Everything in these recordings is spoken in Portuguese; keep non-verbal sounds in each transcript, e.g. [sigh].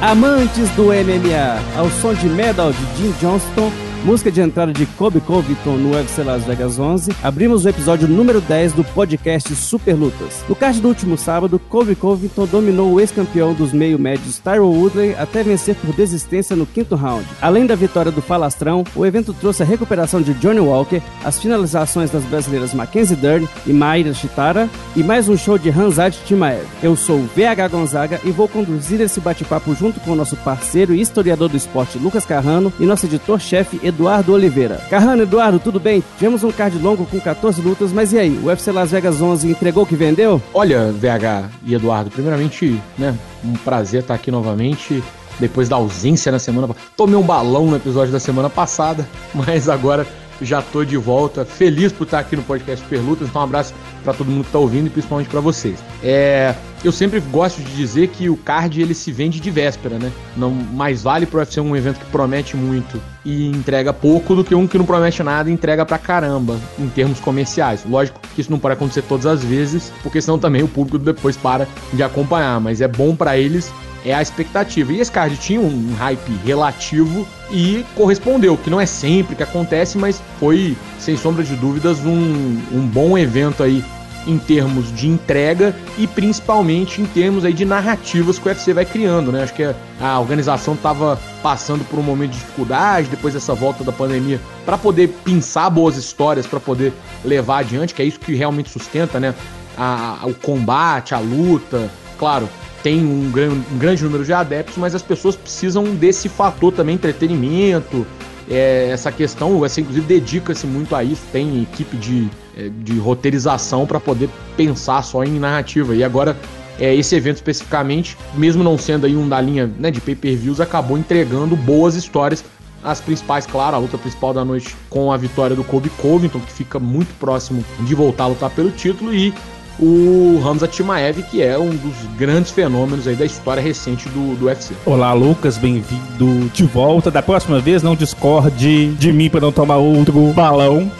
Amantes do MMA, ao som de Medal de Jim Johnston, música de entrada de Kobe Covington no UFC Las Vegas 11, abrimos o episódio número 10 do podcast Super Lutas. No card do último sábado, Kobe Covington dominou o ex-campeão dos meio-médios Tyron Woodley até vencer por desistência no quinto round. Além da vitória do Falastrão, o evento trouxe a recuperação de Johnny Walker, as finalizações das brasileiras Mackenzie Dern e Maíra Chitara e mais um show de Hanzad Timaev. Eu sou o VH Gonzaga e vou conduzir esse bate-papo junto com o nosso parceiro e historiador do esporte Lucas Carrano e nosso editor-chefe Eduardo Oliveira. Carrano, Eduardo, tudo bem? Tivemos um card longo com 14 lutas, mas e aí? O UFC Las Vegas 11 entregou o que vendeu? Olha, VH e Eduardo, primeiramente, né, um prazer estar aqui novamente depois da ausência na semana. Tomei um balão no episódio da semana passada, [laughs] mas agora já tô de volta, feliz por estar aqui no podcast Perlutas. Então, um abraço para todo mundo que tá ouvindo e principalmente para vocês. É, eu sempre gosto de dizer que o card ele se vende de véspera, né? Não mais vale pro UFC um evento que promete muito e entrega pouco do que um que não promete nada e entrega pra caramba em termos comerciais. Lógico que isso não pode acontecer todas as vezes, porque senão também o público depois para de acompanhar, mas é bom para eles é a expectativa. E esse card tinha um hype relativo e correspondeu, que não é sempre que acontece, mas foi, sem sombra de dúvidas, um, um bom evento aí em termos de entrega e principalmente em termos aí de narrativas que o UFC vai criando, né? Acho que a organização estava passando por um momento de dificuldade depois dessa volta da pandemia para poder pensar boas histórias, para poder levar adiante, que é isso que realmente sustenta, né? A, a, o combate, a luta, claro, tem um, gran, um grande número de adeptos, mas as pessoas precisam desse fator também, entretenimento, é, essa questão, UFC inclusive dedica-se muito a isso, tem equipe de, é, de roteirização para poder pensar só em narrativa. E agora, é, esse evento especificamente, mesmo não sendo aí um da linha né, de pay-per-views, acabou entregando boas histórias. As principais, claro, a luta principal da noite com a vitória do Kobe Covington, que fica muito próximo de voltar a lutar pelo título, e o Hamza Timaev, que é um dos grandes fenômenos aí da história recente do, do UFC. Olá, Lucas, bem-vindo de volta. Da próxima vez, não discorde de mim para não tomar outro balão.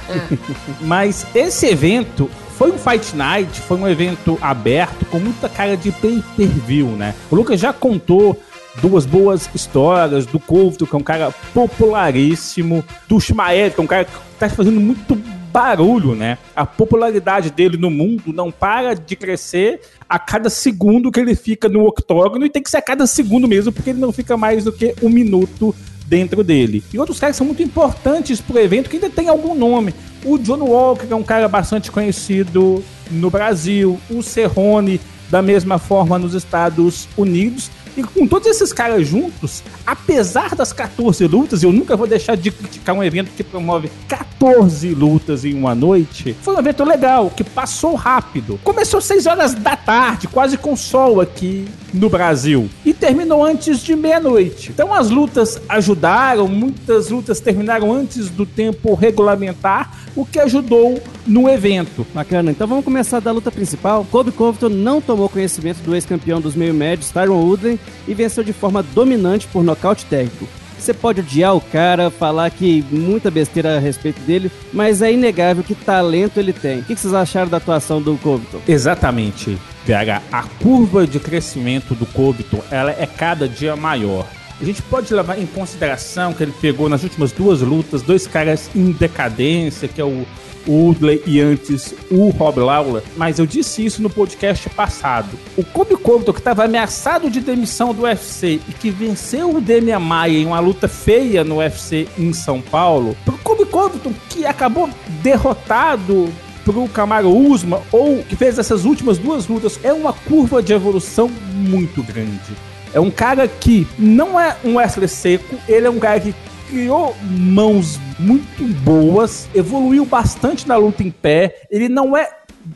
[laughs] Mas esse evento foi um Fight Night, foi um evento aberto com muita cara de pay-per-view, né? O Lucas já contou duas boas histórias do Couto, que é um cara popularíssimo, do Shimaev, que é um cara que tá fazendo muito barulho, né? A popularidade dele no mundo não para de crescer a cada segundo que ele fica no octógono e tem que ser a cada segundo mesmo, porque ele não fica mais do que um minuto dentro dele. E outros caras são muito importantes pro evento que ainda tem algum nome. O John Walker é um cara bastante conhecido no Brasil, o Cerrone da mesma forma nos Estados Unidos. E com todos esses caras juntos, apesar das 14 lutas, eu nunca vou deixar de criticar um evento que promove 14 lutas em uma noite, foi um evento legal, que passou rápido. Começou às 6 horas da tarde, quase com sol aqui no Brasil, e terminou antes de meia-noite. Então as lutas ajudaram, muitas lutas terminaram antes do tempo regulamentar, o que ajudou no evento. Bacana, então vamos começar da luta principal. Kobe Covington não tomou conhecimento do ex-campeão dos meio-médios, Tyron Woodley, e venceu de forma dominante por nocaute técnico. Você pode odiar o cara, falar que muita besteira a respeito dele, mas é inegável que talento ele tem. O que vocês acharam da atuação do Covington? Exatamente, VH. A curva de crescimento do Covington ela é cada dia maior. A gente pode levar em consideração que ele pegou nas últimas duas lutas dois caras em decadência, que é o Woodley e antes o Rob Lawler, mas eu disse isso no podcast passado. O Kobe Covington, que estava ameaçado de demissão do UFC e que venceu o Demian Maia em uma luta feia no UFC em São Paulo, pro Kobe Covington, que acabou derrotado pro Camaro Usma, ou que fez essas últimas duas lutas, é uma curva de evolução muito grande. É um cara que não é um Wesley seco, ele é um cara que criou mãos muito boas, evoluiu bastante na luta em pé. Ele não é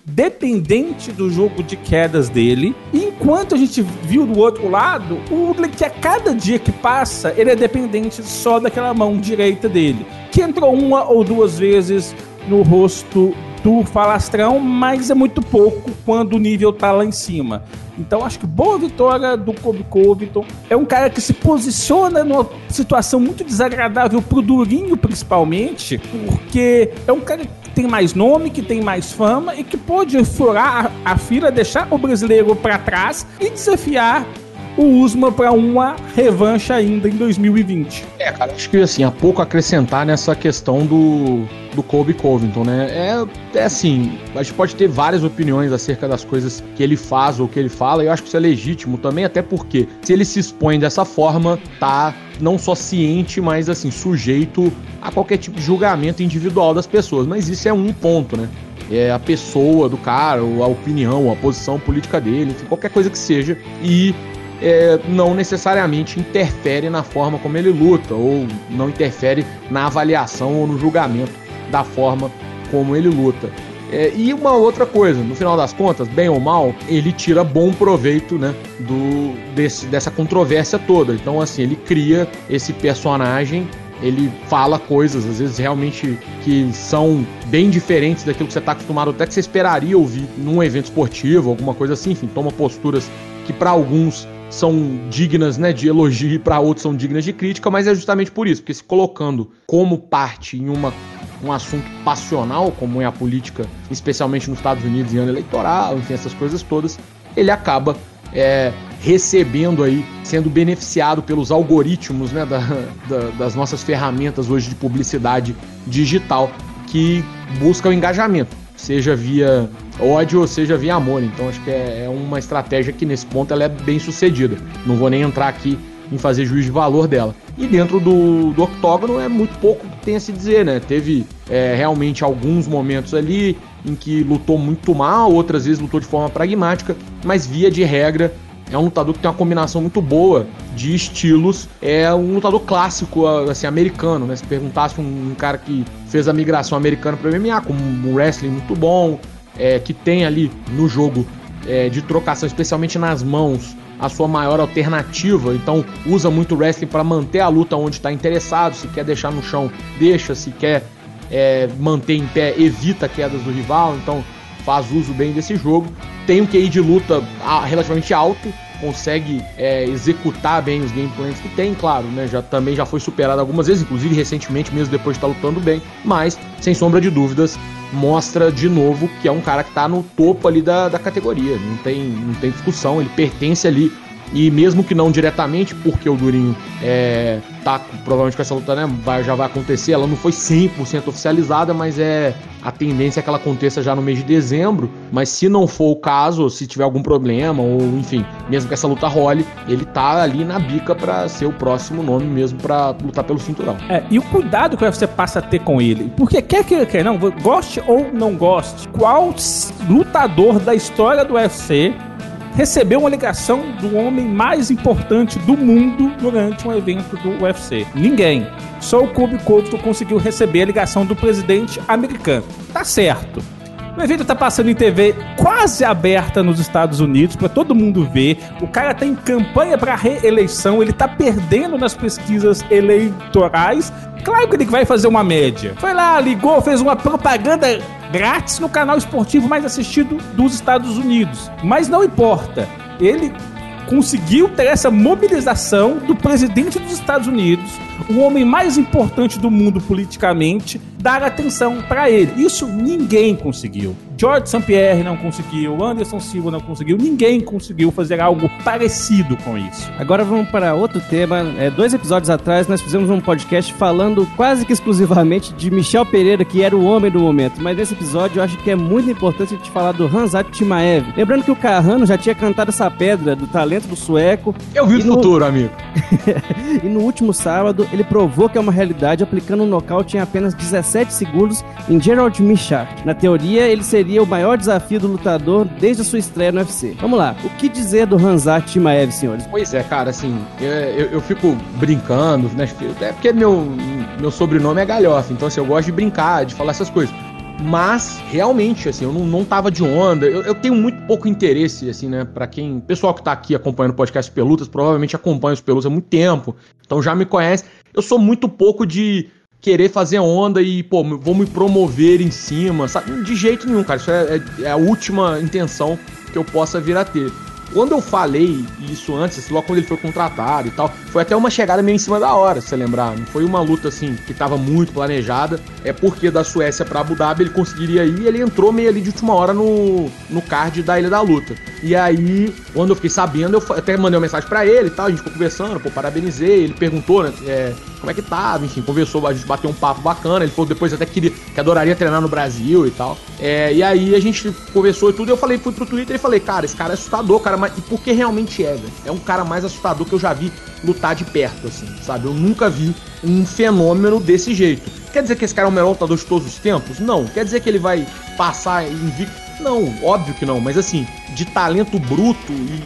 dependente do jogo de quedas dele. E enquanto a gente viu do outro lado, o que a cada dia que passa, ele é dependente só daquela mão direita dele, que entrou uma ou duas vezes no rosto do falastrão, mas é muito pouco quando o nível tá lá em cima. Então acho que boa vitória do Kobe Covington. É um cara que se posiciona numa situação muito desagradável pro Durinho, principalmente, porque é um cara que tem mais nome, que tem mais fama e que pode furar a, a fila, deixar o brasileiro para trás e desafiar o Usman para uma revanche ainda em 2020. É, cara, acho que assim, há pouco acrescentar nessa questão do, do Kobe Covington, né? É, é assim, a gente pode ter várias opiniões acerca das coisas que ele faz ou que ele fala, e eu acho que isso é legítimo também, até porque se ele se expõe dessa forma, tá não só ciente, mas assim, sujeito a qualquer tipo de julgamento individual das pessoas. Mas isso é um ponto, né? É a pessoa do cara, a opinião, a posição política dele, enfim, qualquer coisa que seja. E é, não necessariamente interfere na forma como ele luta, ou não interfere na avaliação ou no julgamento da forma como ele luta. É, e uma outra coisa, no final das contas, bem ou mal, ele tira bom proveito né, do, desse, dessa controvérsia toda. Então, assim, ele cria esse personagem, ele fala coisas, às vezes, realmente que são bem diferentes daquilo que você está acostumado, até que você esperaria ouvir num evento esportivo, alguma coisa assim, enfim, toma posturas que para alguns são dignas né, de elogio e para outros são dignas de crítica, mas é justamente por isso, porque se colocando como parte em uma, um assunto passional, como é a política, especialmente nos Estados Unidos em ano eleitoral, enfim, essas coisas todas, ele acaba é, recebendo aí, sendo beneficiado pelos algoritmos né, da, da, das nossas ferramentas hoje de publicidade digital que busca o engajamento, seja via ódio, seja via amor. Então acho que é, é uma estratégia que nesse ponto ela é bem sucedida. Não vou nem entrar aqui em fazer juízo de valor dela. E dentro do, do octógono é muito pouco que tem a se dizer, né? Teve é, realmente alguns momentos ali em que lutou muito mal, outras vezes lutou de forma pragmática, mas via de regra é um lutador que tem uma combinação muito boa de estilos. É um lutador clássico, assim, americano, né? Se perguntasse um, um cara que fez a migração americana para o MMA, com um wrestling muito bom, é, que tem ali no jogo é, de trocação, especialmente nas mãos, a sua maior alternativa. Então usa muito o wrestling para manter a luta onde está interessado. Se quer deixar no chão, deixa. Se quer é, manter em pé, evita quedas do rival. Então faz uso bem desse jogo. Tem um QI de luta relativamente alto consegue é, executar bem os gameplays que tem, claro, né? Já também já foi superado algumas vezes, inclusive recentemente, mesmo depois de estar lutando bem, mas sem sombra de dúvidas mostra de novo que é um cara que está no topo ali da, da categoria, não tem, não tem discussão, ele pertence ali e mesmo que não diretamente, porque o Durinho é, tá provavelmente com essa luta, né, vai, já vai acontecer, ela não foi 100% oficializada, mas é a tendência é que ela aconteça já no mês de dezembro, mas se não for o caso, se tiver algum problema ou enfim, mesmo que essa luta role, ele tá ali na bica para ser o próximo nome mesmo para lutar pelo cinturão. É, e o cuidado que você passa a ter com ele, porque quer que quer não, goste ou não goste, qual lutador da história do UFC recebeu uma ligação do homem mais importante do mundo durante um evento do UFC. Ninguém. Só o Kobe Covington conseguiu receber a ligação do presidente americano. Tá certo. O evento tá passando em TV quase aberta nos Estados Unidos para todo mundo ver. O cara tá em campanha para reeleição, ele tá perdendo nas pesquisas eleitorais. Claro que ele vai fazer uma média. Foi lá, ligou, fez uma propaganda grátis no canal esportivo mais assistido dos Estados Unidos. Mas não importa, ele conseguiu ter essa mobilização do presidente dos Estados Unidos, o homem mais importante do mundo politicamente, dar atenção para ele. Isso ninguém conseguiu. George St. Pierre não conseguiu, Anderson Silva não conseguiu, ninguém conseguiu fazer algo parecido com isso. Agora vamos para outro tema. É, dois episódios atrás nós fizemos um podcast falando quase que exclusivamente de Michel Pereira, que era o homem do momento. Mas nesse episódio eu acho que é muito importante a gente falar do Hanzat Timaev. Lembrando que o Carrano já tinha cantado essa pedra do talento do sueco. Eu vi o no... futuro, amigo. [laughs] e no último sábado ele provou que é uma realidade aplicando um nocaute em apenas 17 segundos em Gerald Michar. Na teoria, ele seria seria o maior desafio do lutador desde a sua estreia no UFC. Vamos lá, o que dizer do Hanzat Timaev, senhores? Pois é, cara, assim, eu, eu, eu fico brincando, né? É porque meu, meu sobrenome é Galhofa, então assim, eu gosto de brincar, de falar essas coisas. Mas, realmente, assim, eu não, não tava de onda. Eu, eu tenho muito pouco interesse, assim, né? Pra quem. Pessoal que tá aqui acompanhando o podcast Pelutas, provavelmente acompanha os Pelutas há muito tempo. Então já me conhece. Eu sou muito pouco de querer fazer onda e, pô, vou me promover em cima, sabe? De jeito nenhum, cara. Isso é, é, é, a última intenção que eu possa vir a ter. Quando eu falei isso antes, logo quando ele foi contratado e tal, foi até uma chegada meio em cima da hora, se você lembrar. Não foi uma luta assim que estava muito planejada. É porque da Suécia para Abu Dhabi ele conseguiria ir e ele entrou meio ali de última hora no, no card da Ilha da Luta. E aí, quando eu fiquei sabendo, eu até mandei uma mensagem para ele e tal, a gente ficou conversando, pô, parabenizei, ele perguntou, né, é, como é que tava, enfim, conversou, a gente bateu um papo bacana, ele falou depois até que queria, que adoraria treinar no Brasil e tal. É, e aí a gente conversou e tudo, e eu falei, fui pro Twitter e falei, cara, esse cara é assustador, cara, mas e porque realmente é, velho? É um cara mais assustador que eu já vi lutar de perto, assim, sabe? Eu nunca vi um fenômeno desse jeito. Quer dizer que esse cara é o melhor lutador de todos os tempos? Não. Quer dizer que ele vai passar invicto? Não, óbvio que não. Mas assim, de talento bruto e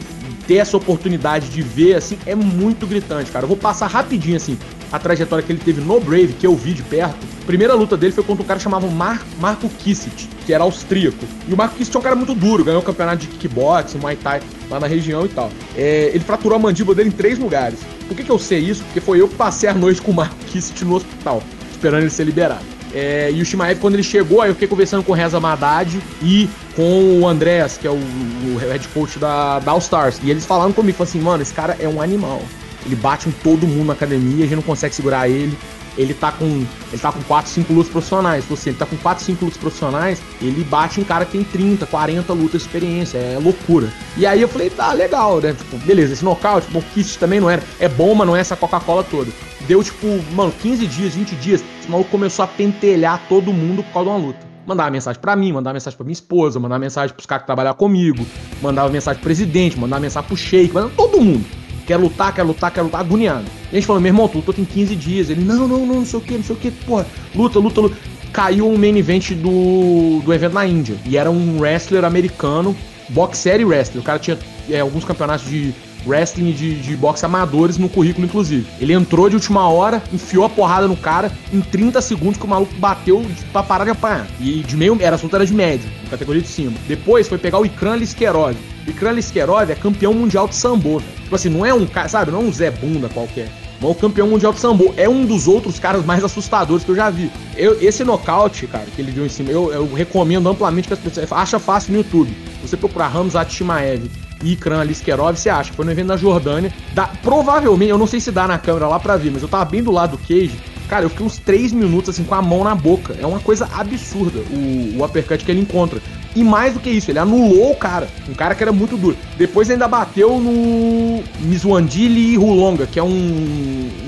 ter essa oportunidade de ver, assim, é muito gritante, cara. Eu vou passar rapidinho, assim, a trajetória que ele teve no Brave, que eu vi de perto. A primeira luta dele foi contra um cara chamado Mar Marco Kissic, que era austríaco. E o Marco Kissic é um cara muito duro, ganhou o campeonato de kickboxing, Muay Thai lá na região e tal. É, ele fraturou a mandíbula dele em três lugares. Por que, que eu sei isso? Porque foi eu que passei a noite com o Marco Kissic no hospital, esperando ele ser liberado. É, e o Shimaev, quando ele chegou, aí eu fiquei conversando com o Reza Madad e com o Andrés, que é o, o head coach da, da All Stars. E eles falando comigo, falaram assim, mano, esse cara é um animal. Ele bate em todo mundo na academia, a gente não consegue segurar ele. Ele tá com. Ele tá com 4, 5 lutas profissionais. Ou seja, ele tá com 4, 5 lutas profissionais, ele bate em cara que tem 30, 40 lutas de experiência. É loucura. E aí eu falei, tá, legal, né? Tipo, beleza, esse nocaute, bom, Kiss também não era. É bom, mas não é essa Coca-Cola toda. Deu, tipo, mano, 15 dias, 20 dias, esse maluco começou a pentelhar todo mundo por causa de uma luta mandava mensagem para mim, mandava mensagem para minha esposa, mandava mensagem pros caras que trabalhavam comigo, mandava mensagem pro presidente, mandava mensagem pro Sheik, mandava todo mundo. Quer lutar, quer lutar, quer lutar, agoniado. E a gente falou, meu irmão, tu lutou tem 15 dias. Ele, não, não, não, não sei o que, não sei o que, porra, luta, luta, luta. Caiu um main event do, do evento na Índia. E era um wrestler americano, boxer e wrestler. O cara tinha é, alguns campeonatos de wrestling de, de boxe amadores no currículo, inclusive. Ele entrou de última hora, enfiou a porrada no cara, em 30 segundos que o maluco bateu pra parar de apanhar. E de meio, era a luta era de médio, categoria de cima. Depois foi pegar o Ikran Liskerov. O Ikran Liskerov é campeão mundial de sambo. Tipo assim, não é um cara, sabe, não é um Zé Bunda qualquer. Não é o campeão mundial de sambo. É um dos outros caras mais assustadores que eu já vi. Eu, esse nocaute, cara, que ele deu em cima, eu, eu recomendo amplamente que as pessoas. Acha fácil no YouTube. Você procurar Ramos Atshimaev Ikran Liskerov, você acha? Foi no evento na Jordânia. Dá, provavelmente, eu não sei se dá na câmera lá pra ver, mas eu tava bem do lado do Cage. Cara, eu fiquei uns 3 minutos assim com a mão na boca. É uma coisa absurda o, o uppercut que ele encontra. E mais do que isso, ele anulou o cara. Um cara que era muito duro. Depois ainda bateu no Mizwandili Hulonga, que é um,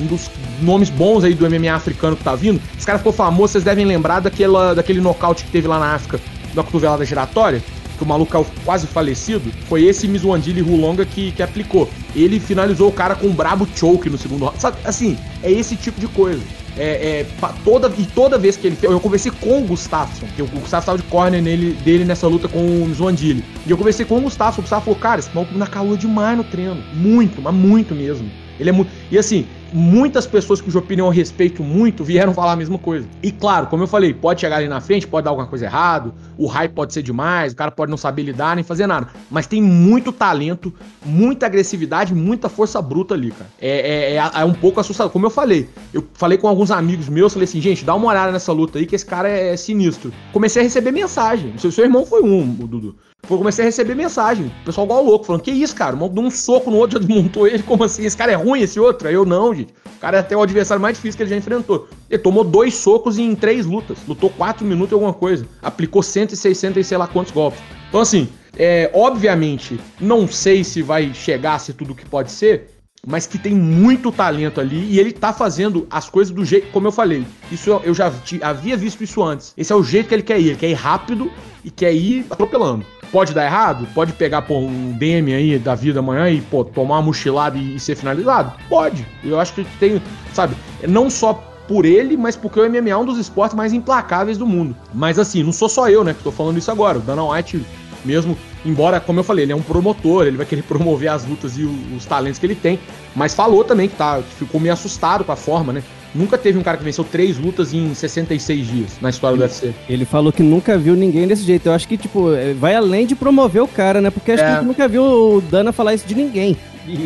um dos nomes bons aí do MMA africano que tá vindo. Esse cara ficou famoso, vocês devem lembrar daquela, daquele nocaute que teve lá na África, da cotovelada giratória que o maluco quase falecido, foi esse Mizuandili Hulonga que, que aplicou. Ele finalizou o cara com um brabo choke no segundo round. Sabe, assim, é esse tipo de coisa. É, é, toda, e toda vez que ele fez, eu conversei com o Gustafsson, que o Gustafsson tava de corner nele, dele nessa luta com o Mizuandili. E eu conversei com o Gustafsson, o Gustafsson falou, cara, esse maluco na calor demais no treino. Muito, mas muito mesmo. Ele é muito. E assim, muitas pessoas cuja opinião eu respeito muito vieram [laughs] falar a mesma coisa. E claro, como eu falei, pode chegar ali na frente, pode dar alguma coisa errado, o hype pode ser demais, o cara pode não saber lidar nem fazer nada. Mas tem muito talento, muita agressividade, muita força bruta ali, cara. É, é, é, é um pouco assustador. Como eu falei, eu falei com alguns amigos meus, falei assim, gente, dá uma olhada nessa luta aí que esse cara é sinistro. Comecei a receber mensagem. O seu, seu irmão foi um, o Dudu. Eu comecei a receber mensagem, o pessoal igual louco, falando: Que isso, cara? Deu um soco no outro, já [laughs] desmontou ele. Como assim? Esse cara é ruim, esse outro? Eu não, gente. O cara é até o adversário mais difícil que ele já enfrentou. Ele tomou dois socos em três lutas. Lutou quatro minutos e alguma coisa. Aplicou 160 e sei lá quantos golpes. Então, assim, é, obviamente, não sei se vai chegar a ser tudo o que pode ser, mas que tem muito talento ali e ele tá fazendo as coisas do jeito, como eu falei. Isso eu já havia visto isso antes. Esse é o jeito que ele quer ir. Ele quer ir rápido e quer ir atropelando. Pode dar errado? Pode pegar pô, um DM aí da vida amanhã e pô, tomar uma mochilada e, e ser finalizado? Pode. Eu acho que tem, sabe, não só por ele, mas porque o MMA é um dos esportes mais implacáveis do mundo. Mas assim, não sou só eu, né, que tô falando isso agora. O Dana White, mesmo, embora, como eu falei, ele é um promotor, ele vai querer [laughs] promover as lutas e os, os talentos que ele tem, mas falou também que, tá, que ficou meio assustado com a forma, né? Nunca teve um cara que venceu três lutas em 66 dias na história do UFC. Ele falou que nunca viu ninguém desse jeito. Eu acho que, tipo, é, vai além de promover o cara, né? Porque acho é. que nunca viu o Dana falar isso de ninguém.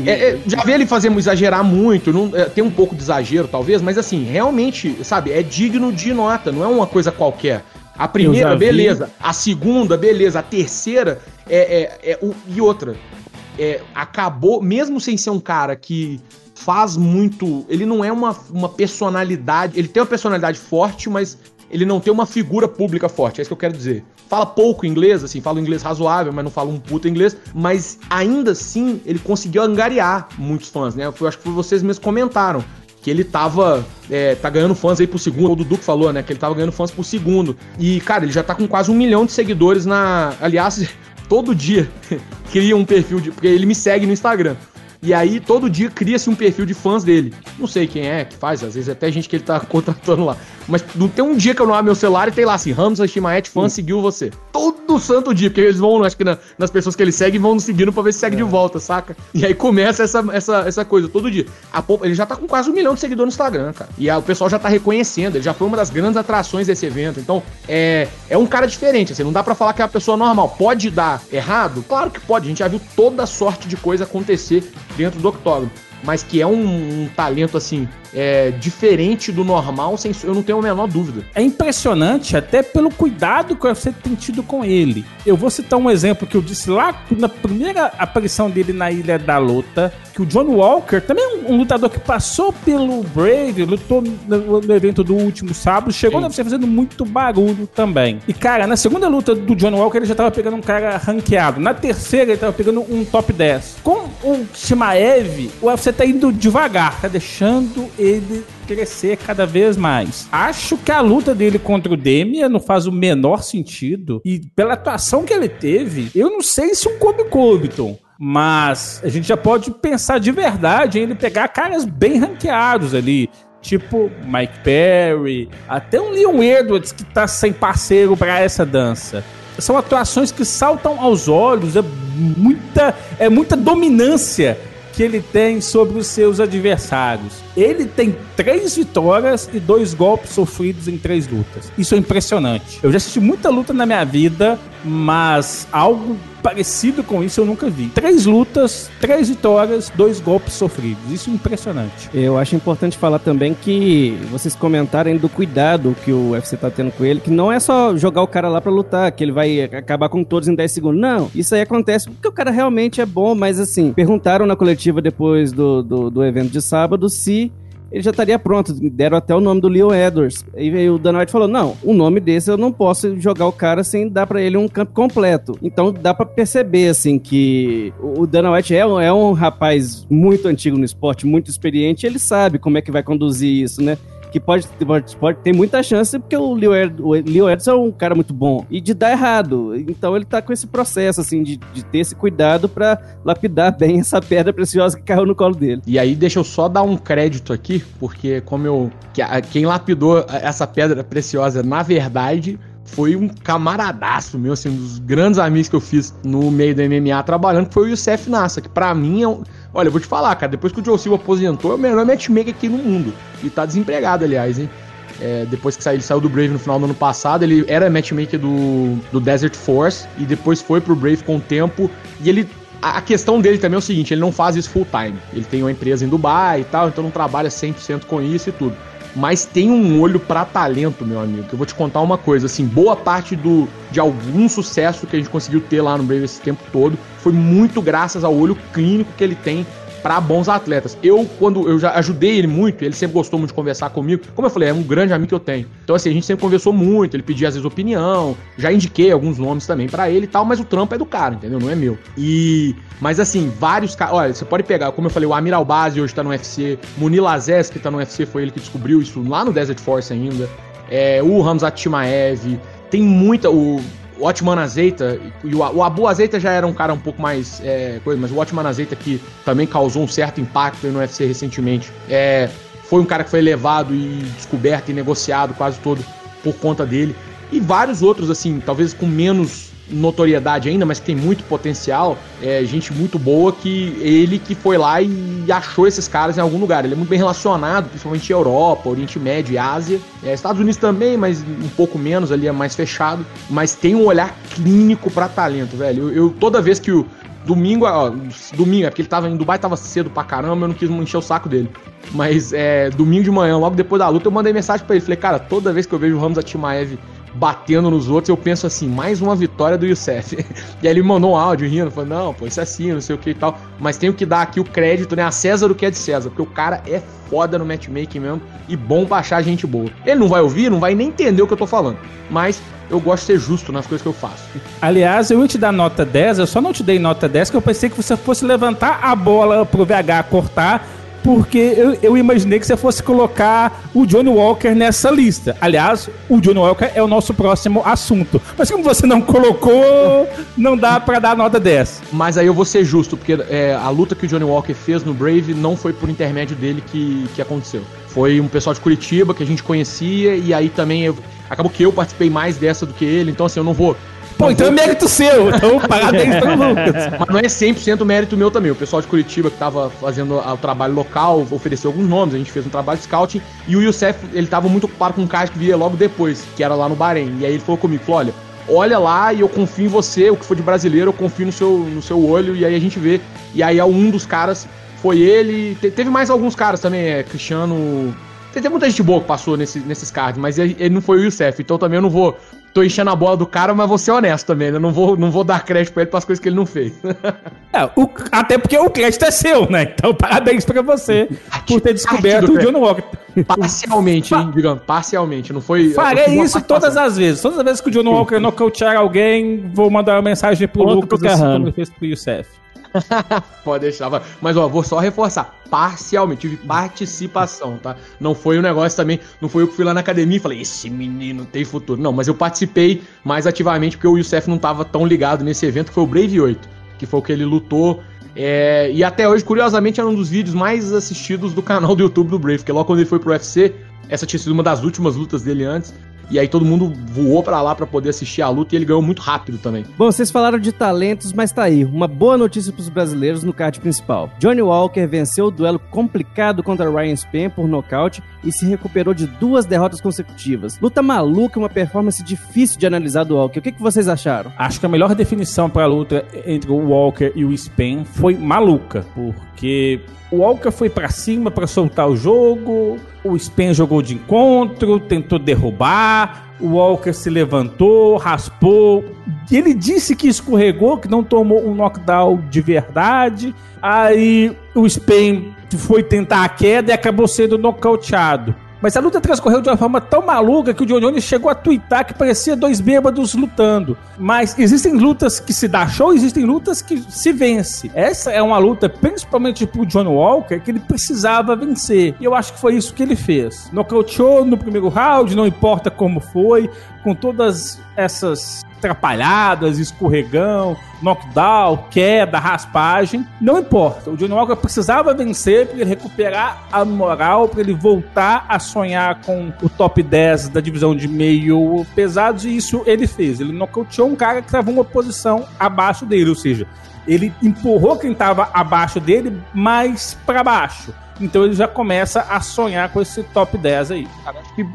É, é, já vi ele fazer exagerar muito, não, é, tem um pouco de exagero, talvez, mas assim, realmente, sabe, é digno de nota, não é uma coisa qualquer. A primeira, beleza. A segunda, beleza. A terceira é, é, é e outra. É, acabou, mesmo sem ser um cara que faz muito. Ele não é uma, uma personalidade. Ele tem uma personalidade forte, mas ele não tem uma figura pública forte, é isso que eu quero dizer. Fala pouco inglês, assim, fala um inglês razoável, mas não fala um puta inglês, mas ainda assim ele conseguiu angariar muitos fãs, né? Eu acho que vocês mesmos comentaram que ele tava é, tá ganhando fãs aí por segundo. O Dudu que falou, né? Que ele tava ganhando fãs por segundo. E, cara, ele já tá com quase um milhão de seguidores na. Aliás, [laughs] todo dia [laughs] cria um perfil de. Porque ele me segue no Instagram. E aí, todo dia cria-se um perfil de fãs dele. Não sei quem é que faz, às vezes até gente que ele tá [laughs] contratando lá. Mas não tem um dia que eu não abro meu celular e tem lá assim, Ramos Ashimaete, fã, hum. seguiu você. Todo santo dia, porque eles vão, acho que na, nas pessoas que ele segue, vão seguindo pra ver se segue é. de volta, saca? E aí começa essa, essa, essa coisa, todo dia. A, ele já tá com quase um milhão de seguidores no Instagram, cara. E a, o pessoal já tá reconhecendo, ele já foi uma das grandes atrações desse evento. Então, é, é um cara diferente, assim, não dá para falar que é uma pessoa normal. Pode dar errado? Claro que pode, a gente já viu toda sorte de coisa acontecer dentro do octógono mas que é um, um talento assim é, diferente do normal, sem, eu não tenho a menor dúvida. É impressionante até pelo cuidado que você tem tido com ele. Eu vou citar um exemplo que eu disse lá na primeira aparição dele na Ilha da Luta, que o John Walker, também um, um lutador que passou pelo Brave, lutou no, no evento do último sábado, chegou Sim. na fazendo muito barulho também. E cara, na segunda luta do John Walker ele já tava pegando um cara ranqueado. Na terceira ele tava pegando um top 10. Com o Shimaev, o UFC tá indo devagar, tá deixando ele crescer cada vez mais. Acho que a luta dele contra o Demia não faz o menor sentido. E pela atuação que ele teve, eu não sei se um Kobe Covington mas a gente já pode pensar de verdade em ele pegar caras bem ranqueados ali. Tipo Mike Perry, até um Leon Edwards que tá sem parceiro para essa dança. São atuações que saltam aos olhos, é muita, é muita dominância que ele tem sobre os seus adversários. Ele tem três vitórias e dois golpes sofridos em três lutas. Isso é impressionante. Eu já assisti muita luta na minha vida, mas algo parecido com isso eu nunca vi. Três lutas, três vitórias, dois golpes sofridos. Isso é impressionante. Eu acho importante falar também que vocês comentarem do cuidado que o UFC tá tendo com ele, que não é só jogar o cara lá para lutar, que ele vai acabar com todos em 10 segundos. Não, isso aí acontece porque o cara realmente é bom, mas assim, perguntaram na coletiva depois do, do, do evento de sábado se ele já estaria pronto. Deram até o nome do Leo Edwards. E aí o Dana White falou: não, um nome desse eu não posso jogar o cara sem dar para ele um campo completo. Então dá para perceber, assim, que o Dana White é, é um rapaz muito antigo no esporte, muito experiente, ele sabe como é que vai conduzir isso, né? Que pode, pode, pode ter muita chance, porque o Leo, Ed, o Leo Edson é um cara muito bom, e de dar errado. Então ele tá com esse processo, assim, de, de ter esse cuidado para lapidar bem [laughs] essa pedra preciosa que caiu no colo dele. E aí, deixa eu só dar um crédito aqui, porque como eu. Que, quem lapidou essa pedra preciosa, na verdade, foi um camaradaço meu, assim, um dos grandes amigos que eu fiz no meio do MMA trabalhando, que foi o Youssef Nassa, que para mim é um Olha, eu vou te falar, cara, depois que o Joe Silva aposentou, é o melhor matchmaker aqui no mundo. E tá desempregado, aliás, hein? É, depois que ele saiu do Brave no final do ano passado, ele era matchmaker do, do Desert Force e depois foi pro Brave com o tempo. E ele. A questão dele também é o seguinte: ele não faz isso full time. Ele tem uma empresa em Dubai e tal, então não trabalha 100% com isso e tudo mas tem um olho para talento, meu amigo. Que eu vou te contar uma coisa, assim, boa parte do de algum sucesso que a gente conseguiu ter lá no Brave esse tempo todo foi muito graças ao olho clínico que ele tem para bons atletas. Eu, quando eu já ajudei ele muito, ele sempre gostou muito de conversar comigo. Como eu falei, é um grande amigo que eu tenho. Então, assim, a gente sempre conversou muito, ele pedia às vezes opinião, já indiquei alguns nomes também para ele e tal, mas o trampo é do cara, entendeu? Não é meu. E. Mas assim, vários caras. Olha, você pode pegar, como eu falei, o Amir Albazi hoje tá no UFC, Munir Lazes, que tá no UFC, foi ele que descobriu isso lá no Desert Force ainda. É, o Ramzat Timaev. Tem muita. O o Otman Azeita, e o, o Abu Azeita já era um cara um pouco mais é, coisa, mas o Otman Azeita que também causou um certo impacto no UFC recentemente, é, foi um cara que foi levado e descoberto e negociado quase todo por conta dele. E vários outros, assim, talvez com menos notoriedade ainda, mas que tem muito potencial, é gente muito boa que ele que foi lá e achou esses caras em algum lugar. Ele é muito bem relacionado, principalmente Europa, Oriente Médio e Ásia. É, Estados Unidos também, mas um pouco menos, ali é mais fechado. Mas tem um olhar clínico para talento, velho. Eu, eu, toda vez que o domingo, ó, domingo, é porque ele tava em Dubai, tava cedo pra caramba, eu não quis encher o saco dele. Mas é, domingo de manhã, logo depois da luta, eu mandei mensagem para ele. Falei, cara, toda vez que eu vejo o Ramos Atimaev batendo nos outros, eu penso assim, mais uma vitória do Youssef. [laughs] e aí ele mandou um áudio rindo, falou, não, pô, isso é assim, não sei o que e tal. Mas tenho que dar aqui o crédito, né, a César o que é de César, porque o cara é foda no matchmaking mesmo e bom pra achar gente boa. Ele não vai ouvir, não vai nem entender o que eu tô falando, mas eu gosto de ser justo nas coisas que eu faço. Aliás, eu ia te dar nota 10, eu só não te dei nota 10 que eu pensei que você fosse levantar a bola pro VH cortar porque eu, eu, imaginei que você fosse colocar o Johnny Walker nessa lista. Aliás, o Johnny Walker é o nosso próximo assunto. Mas como você não colocou, não dá para dar nota 10. Mas aí eu vou ser justo, porque é, a luta que o Johnny Walker fez no Brave não foi por intermédio dele que, que aconteceu. Foi um pessoal de Curitiba que a gente conhecia, e aí também eu, acabou que eu participei mais dessa do que ele, então assim, eu não vou Pô, então é mérito seu. Então [laughs] parabéns pro Lucas. Mas não é 100% mérito meu também. O pessoal de Curitiba que tava fazendo o trabalho local ofereceu alguns nomes. A gente fez um trabalho de scouting. E o Youssef, ele tava muito ocupado com um cara que via logo depois, que era lá no Bahrein. E aí ele falou comigo, falou, olha, olha lá e eu confio em você, o que for de brasileiro, eu confio no seu, no seu olho. E aí a gente vê. E aí um dos caras foi ele. teve mais alguns caras também, é Cristiano... Tem muita gente boa que passou nesse, nesses cards, mas ele, ele não foi o Youssef, então também eu não vou tô enchendo a bola do cara, mas vou ser honesto também, né? Não vou, não vou dar crédito pra ele pras coisas que ele não fez. [laughs] É, o, até porque o crédito é seu, né? Então [laughs] parabéns pra você por ter descoberto o John Walker. Parcialmente, hein, digamos, parcialmente. Não foi. Farei isso todas as vezes. Todas as vezes que o John Walker [laughs] nocautear alguém, vou mandar uma mensagem pro Outro Lucas assim como ele fez pro Youssef. [laughs] Pode deixar. Mas, ó, vou só reforçar. Parcialmente, tive participação, tá? Não foi um negócio também. Não foi eu que fui lá na academia e falei, esse menino tem futuro. Não, mas eu participei mais ativamente porque o Youssef não tava tão ligado nesse evento, que foi o Brave 8, que foi o que ele lutou. É, e até hoje, curiosamente, era um dos vídeos mais assistidos do canal do YouTube do Brave, porque logo quando ele foi pro UFC, essa tinha sido uma das últimas lutas dele antes. E aí todo mundo voou para lá para poder assistir a luta e ele ganhou muito rápido também. Bom, vocês falaram de talentos, mas tá aí, uma boa notícia para os brasileiros no card principal. Johnny Walker venceu o duelo complicado contra Ryan Spann por nocaute e se recuperou de duas derrotas consecutivas. Luta maluca, uma performance difícil de analisar do Walker. O que, que vocês acharam? Acho que a melhor definição para a luta entre o Walker e o Spann foi maluca, porque o Walker foi para cima para soltar o jogo, o Spen jogou de encontro, tentou derrubar, o Walker se levantou, raspou. Ele disse que escorregou, que não tomou um knockdown de verdade. Aí o Spen foi tentar a queda e acabou sendo nocauteado. Mas a luta transcorreu de uma forma tão maluca que o John Jones chegou a twittar que parecia dois bêbados lutando. Mas existem lutas que se dá show, existem lutas que se vence. Essa é uma luta, principalmente pro John Walker, que ele precisava vencer. E eu acho que foi isso que ele fez. Nocauteou no primeiro round, não importa como foi, com todas essas atrapalhadas, escorregão, knockdown, queda, raspagem, não importa. O Johnny Walker precisava vencer para ele recuperar a moral, para ele voltar a sonhar com o top 10 da divisão de meio pesados, e isso ele fez. Ele nocauteou um cara que estava uma posição abaixo dele, ou seja, ele empurrou quem estava abaixo dele mais para baixo. Então ele já começa a sonhar com esse top 10 aí. Cara, acho que,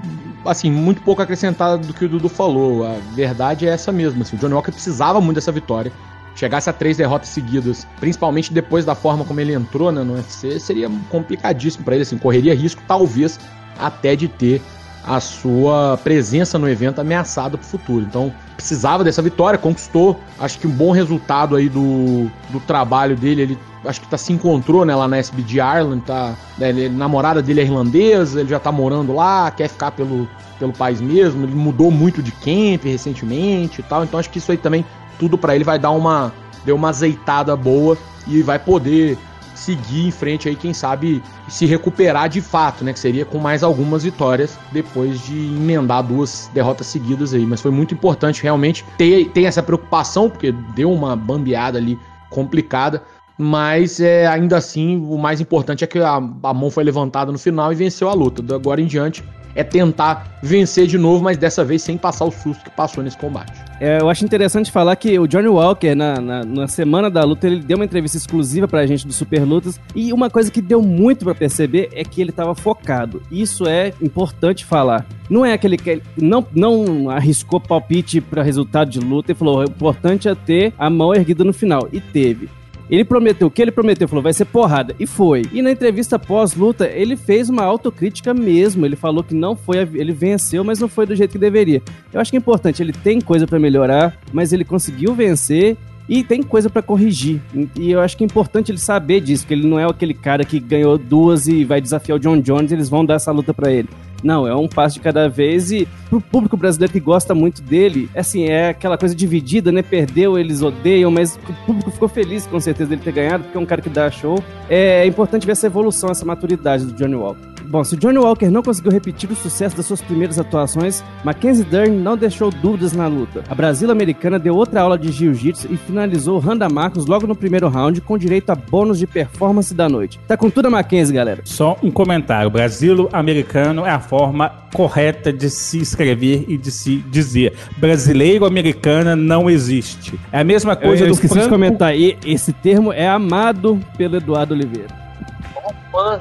assim, muito pouco acrescentado do que o Dudu falou. A verdade é essa mesmo. Assim, o Johnny Walker precisava muito dessa vitória. Chegasse a três derrotas seguidas, principalmente depois da forma como ele entrou né, no UFC, seria complicadíssimo para ele. Assim, correria risco, talvez, até de ter a sua presença no evento ameaçada para o futuro. Então, precisava dessa vitória, conquistou. Acho que um bom resultado aí do, do trabalho dele. Ele acho que tá, se encontrou né, lá na SBD Ireland, tá, né, ele, namorada dele é irlandesa, ele já tá morando lá, quer ficar pelo, pelo país mesmo, ele mudou muito de camp recentemente e tal, então acho que isso aí também, tudo para ele vai dar uma, deu uma azeitada boa e vai poder seguir em frente aí, quem sabe se recuperar de fato, né? Que seria com mais algumas vitórias depois de emendar duas derrotas seguidas aí. Mas foi muito importante realmente ter, ter essa preocupação, porque deu uma bambeada ali complicada mas é, ainda assim, o mais importante é que a, a mão foi levantada no final e venceu a luta. Do agora em diante é tentar vencer de novo, mas dessa vez sem passar o susto que passou nesse combate. É, eu acho interessante falar que o Johnny Walker, na, na, na, semana da luta, ele deu uma entrevista exclusiva pra gente do Super Lutas. E uma coisa que deu muito para perceber é que ele tava focado. Isso é importante falar. Não é aquele que não, não arriscou palpite para resultado de luta e falou: o importante é ter a mão erguida no final. E teve Ele prometeu o que ele prometeu, falou, vai ser porrada. E foi. E na entrevista pós-luta, ele fez uma autocrítica mesmo. Ele falou que não foi, ele venceu, mas não foi do jeito que deveria. Eu acho que é importante, ele tem coisa para melhorar, mas ele conseguiu vencer e tem coisa para corrigir. E eu acho que é importante ele saber disso, que ele não é aquele cara que ganhou duas e vai desafiar o John Jones, eles vão dar essa luta para ele. Não, é um passo de cada vez e pro público brasileiro que gosta muito dele, assim, é aquela coisa dividida, né? Perdeu, eles odeiam, mas o público ficou feliz com certeza dele ter ganhado, porque é um cara que dá show. É importante ver essa evolução, essa maturidade do Johnny Walker. Bom, se Johnny Walker não conseguiu repetir o sucesso das suas primeiras atuações, Mackenzie Dern não deixou dúvidas na luta. A Brasil-Americana deu outra aula de jiu-jitsu e finalizou Randa Marcos logo no primeiro round com direito a bônus de performance da noite. Tá com tudo a Mackenzie, galera. Só um comentário. Brasil-Americano é a forma correta de se escrever e de se dizer. Brasileiro-americana não existe. É a mesma coisa eu, eu do esqueci Franco... de comentar. E esse termo é amado pelo Eduardo Oliveira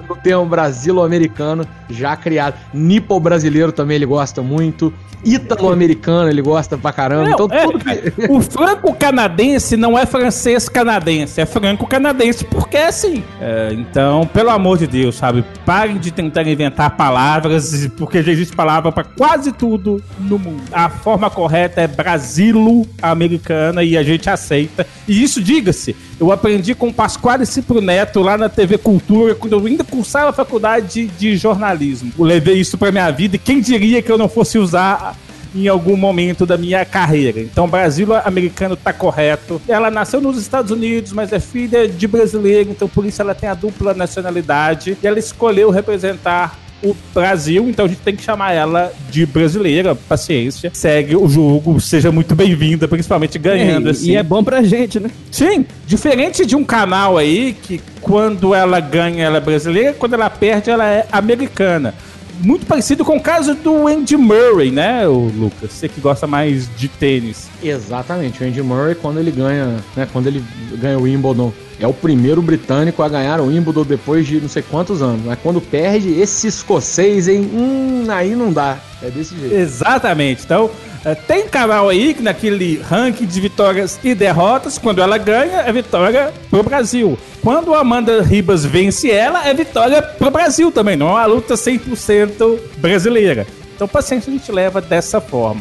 do termo brasilo-americano já criado. Nipo brasileiro também ele gosta muito. Ítalo-americano ele gosta pra caramba. Não, então, é, tudo que... O franco-canadense não é francês-canadense, é franco-canadense, porque é assim. É, então, pelo amor de Deus, sabe? Parem de tentar inventar palavras, porque já existe palavra para quase tudo no mundo. A forma correta é brasilo-americana e a gente aceita. E isso, diga-se, eu aprendi com Pasquale Cipro Neto lá na TV Cultura, quando eu ainda cursava a faculdade de, jornalismo. Eu levei isso pra minha vida e quem diria que eu não fosse usar em algum momento da minha carreira. Então, Brasil americano tá correto. Ela nasceu nos Estados Unidos, mas é filha de brasileiro, então por isso ela tem a dupla nacionalidade. E ela escolheu representar o Brasil, então a gente tem que chamar ela de brasileira. Paciência. Segue o jogo, seja muito bem-vinda, principalmente ganhando. É, assim. E é bom pra gente, né? Sim, diferente de um canal aí que quando ela ganha ela é brasileira, quando ela perde ela é americana muito parecido com o caso do Andy Murray, né, o Lucas? Você que gosta mais de tênis. Exatamente, o Andy Murray quando ele ganha, né, quando ele ganha o Wimbledon, é o primeiro britânico a ganhar o Wimbledon depois de não sei quantos anos. Mas quando perde esse escocês, hein, hum, aí não dá. É desse jeito. Exatamente. Então, é, tem canal aí que naquele ranking de vitórias e derrotas, quando ela ganha, é vitória pro Brasil. Quando a Amanda Ribas vence ela, é vitória pro Brasil também. Não é uma luta 100% brasileira. Então, paciência a gente leva dessa forma.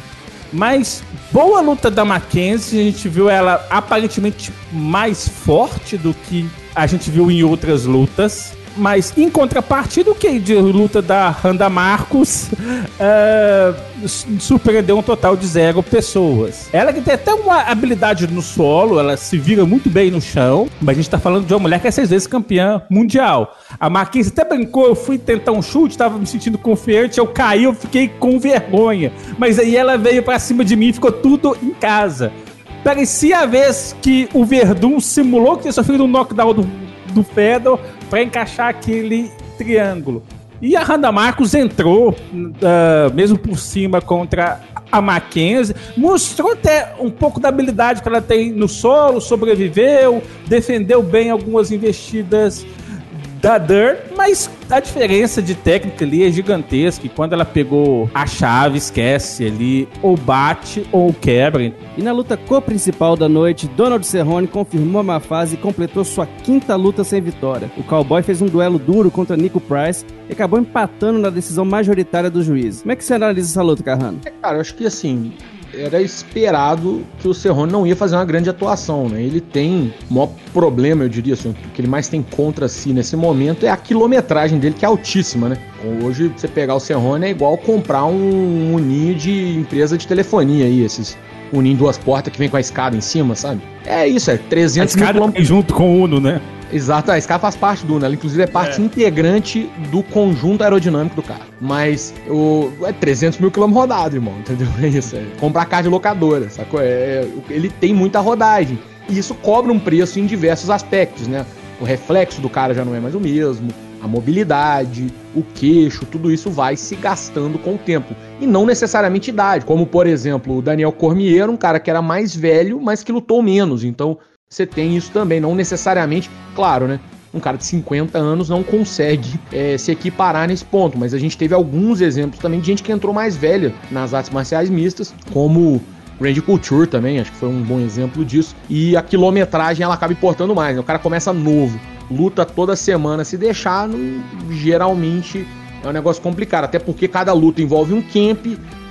Mas boa luta da Mackenzie, a gente viu ela aparentemente mais forte do que a gente viu em outras lutas. Mas em contrapartida, o que de luta da Randa Marcos [laughs] uh, surpreendeu um total de zero pessoas. Ela que tem até uma habilidade no solo, ela se vira muito bem no chão, mas a gente tá falando de uma mulher que é seis vezes campeã mundial. A Marquinhos até brincou, eu fui tentar um chute, tava me sentindo confiante, eu caí, eu fiquei com vergonha. Mas aí ela veio para cima de mim e ficou tudo em casa. Parecia a vez que o Verdun simulou que tinha sofrido um knockdown do, do Fedor para encaixar aquele triângulo. E a Randa Marcos entrou, uh, mesmo por cima, contra a Mackenzie. Mostrou até um pouco da habilidade que ela tem no solo, sobreviveu, defendeu bem algumas investidas da Dirt, mas a diferença de técnica ali é gigantesca. E quando ela pegou a chave, esquece ali, ou bate ou quebra. E na luta co-principal da noite, Donald Cerrone confirmou a má fase e completou sua quinta luta sem vitória. O cowboy fez um duelo duro contra Nico Price e acabou empatando na decisão majoritária do juiz. Como é que você analisa essa luta, Carrano? É, cara, eu acho que assim, era esperado que o Serrone não ia fazer uma grande atuação, né? Ele tem o maior problema, eu diria assim, o que ele mais tem contra si nesse momento é a quilometragem dele, que é altíssima, né? Hoje, você pegar o Serrone é igual comprar um Uni de empresa de telefonia aí, esses Uni em duas portas que vem com a escada em cima, sabe? É isso, é 300 a escada mil quilômetros. junto com o Uno, né? Exato, a SCA faz parte do Uno, ela inclusive é parte é. integrante do conjunto aerodinâmico do carro. Mas o, é 300 mil quilômetros rodado, irmão, [laughs] entendeu? É isso, é comprar carro de locadora, sacou? É, é, ele tem muita rodagem. E isso cobra um preço em diversos aspectos, né? O reflexo do cara já não é mais o mesmo, a mobilidade, o queixo, tudo isso vai se gastando com o tempo. E não necessariamente idade, como por exemplo o Daniel Cormier, um cara que era mais velho, mas que lutou menos. Então você tem isso também. Não necessariamente, claro, né? Um cara de 50 anos não consegue é, se equiparar nesse ponto, mas a gente teve alguns exemplos também de gente que entrou mais velha nas artes marciais mistas, como Randy Couture também, acho que foi um bom exemplo disso. E a quilometragem ela acaba importando mais, né? O cara começa novo, luta toda semana, se deixar, não, geralmente é um negócio complicado, até porque cada luta envolve um camp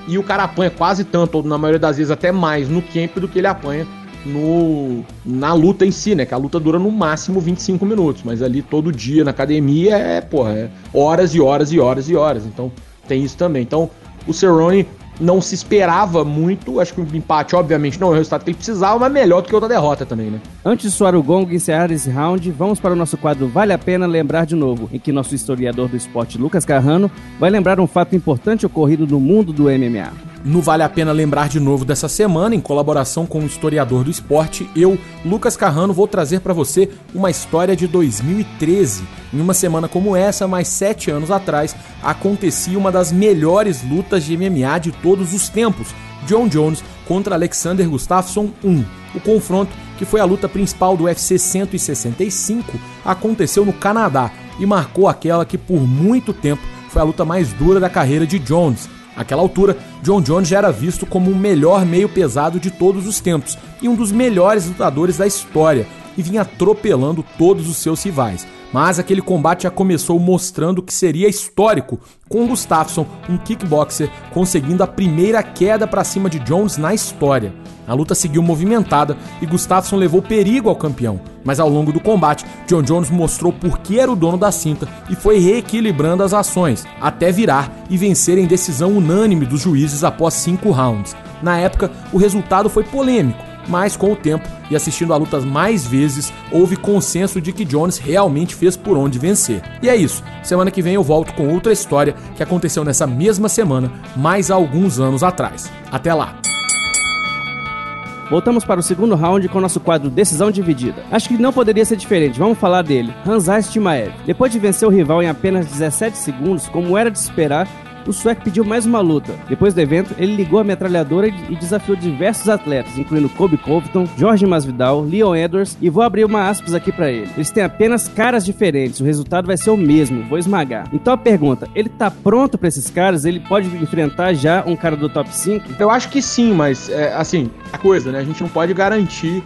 e o cara apanha quase tanto, ou na maioria das vezes até mais no camp do que ele apanha no na luta em si, né? Que a luta dura no máximo 25 minutos, mas ali todo dia na academia é, porra, é horas e horas e horas e horas. Então tem isso também. Então o Cerrone não se esperava muito. Acho que o empate, obviamente, não é o resultado que ele precisava, mas melhor do que outra derrota também, né? Antes de soar o e encerrar esse round, vamos para o nosso quadro Vale a Pena Lembrar de Novo, em que nosso historiador do esporte, Lucas Carrano, vai lembrar um fato importante ocorrido no mundo do MMA. No Vale a Pena Lembrar de Novo dessa semana, em colaboração com o historiador do esporte, eu, Lucas Carrano, vou trazer para você uma história de 2013. Em uma semana como essa, mais sete anos atrás, acontecia uma das melhores lutas de MMA de todos os tempos: John Jones contra Alexander Gustafsson 1. O confronto, que foi a luta principal do UFC 165, aconteceu no Canadá e marcou aquela que por muito tempo foi a luta mais dura da carreira de Jones Naquela altura, John Jones já era visto como o melhor meio pesado de todos os tempos e um dos melhores lutadores da história, e vinha atropelando todos os seus rivais. Mas aquele combate já começou mostrando que seria histórico, com Gustafsson, um kickboxer, conseguindo a primeira queda para cima de Jones na história. A luta seguiu movimentada e Gustafsson levou perigo ao campeão, mas ao longo do combate, John Jones mostrou por que era o dono da cinta e foi reequilibrando as ações, até virar e vencer em decisão unânime dos juízes após cinco rounds. Na época, o resultado foi polêmico, mas com o tempo e assistindo a lutas mais vezes, houve consenso de que Jones realmente fez por onde vencer. E é isso. Semana que vem eu volto com outra história que aconteceu nessa mesma semana, mais alguns anos atrás. Até lá! Voltamos para o segundo round com nosso quadro Decisão Dividida. Acho que não poderia ser diferente, vamos falar dele. Hanzai Stimaev. Depois de vencer o rival em apenas 17 segundos, como era de esperar, o sueco pediu mais uma luta. Depois do evento, ele ligou a metralhadora e desafiou diversos atletas, incluindo Kobe Covington, Jorge Masvidal, Leon Edwards, e vou abrir uma aspas aqui para ele. Eles têm apenas caras diferentes, o resultado vai ser o mesmo, vou esmagar. Então a pergunta, ele tá pronto para esses caras? Ele pode enfrentar já um cara do top 5? Eu acho que sim, mas é, assim, a coisa, né? A gente não pode garantir